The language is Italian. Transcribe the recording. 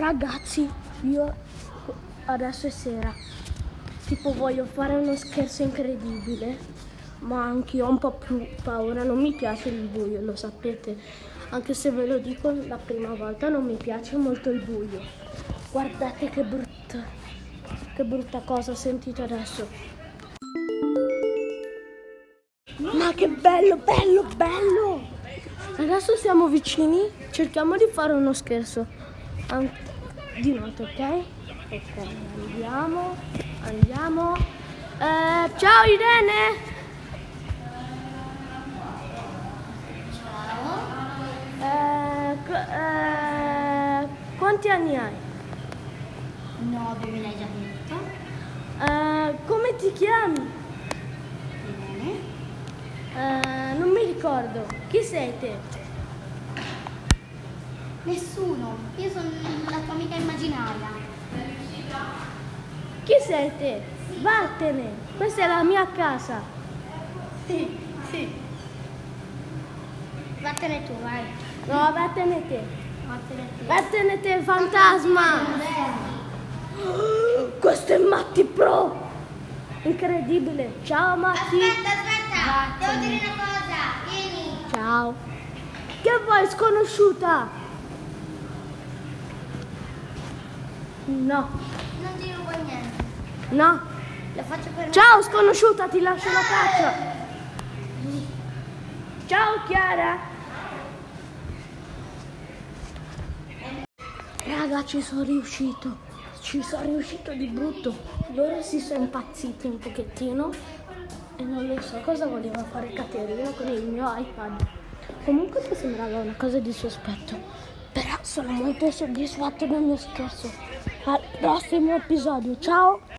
Ragazzi, io adesso è sera. Tipo voglio fare uno scherzo incredibile, ma anche ho un po' più paura. Non mi piace il buio, lo sapete. Anche se ve lo dico la prima volta, non mi piace molto il buio. Guardate che brutta, che brutta cosa ho sentito adesso. Ma che bello, bello, bello! Adesso siamo vicini, cerchiamo di fare uno scherzo. An- di notte, ok? Ok, andiamo, andiamo. Eh, ciao Irene! Eh, qu- eh, quanti anni hai? 9 me l'hai già detto. Eh, come ti chiami? Bene. Eh, non mi ricordo. Chi sei te? Nessuno. Io sono la tua amica immaginaria. Chi sei te? Vattene! Questa è la mia casa. Sì, sì. Vattene tu, vai. No, vattene te. Vattene te. Vattene te, fantasma! Questo è Matti Pro! Incredibile! Ciao Matti! aspetta. Devo dire una cosa. Vieni. Ciao! Che vuoi, sconosciuta? No, Non ti rubo niente. no! Lo faccio per me. Ciao sconosciuta, ti lascio la caccia! Ciao Chiara! Raga, ci sono riuscito! Ci sono riuscito di brutto! Loro si sono impazziti un pochettino e non lo so cosa voleva fare Caterina con il mio iPad. Comunque mi sembrava una cosa di sospetto. Però sono molto soddisfatto del mio scherzo. Al prossimo episodio, ciao!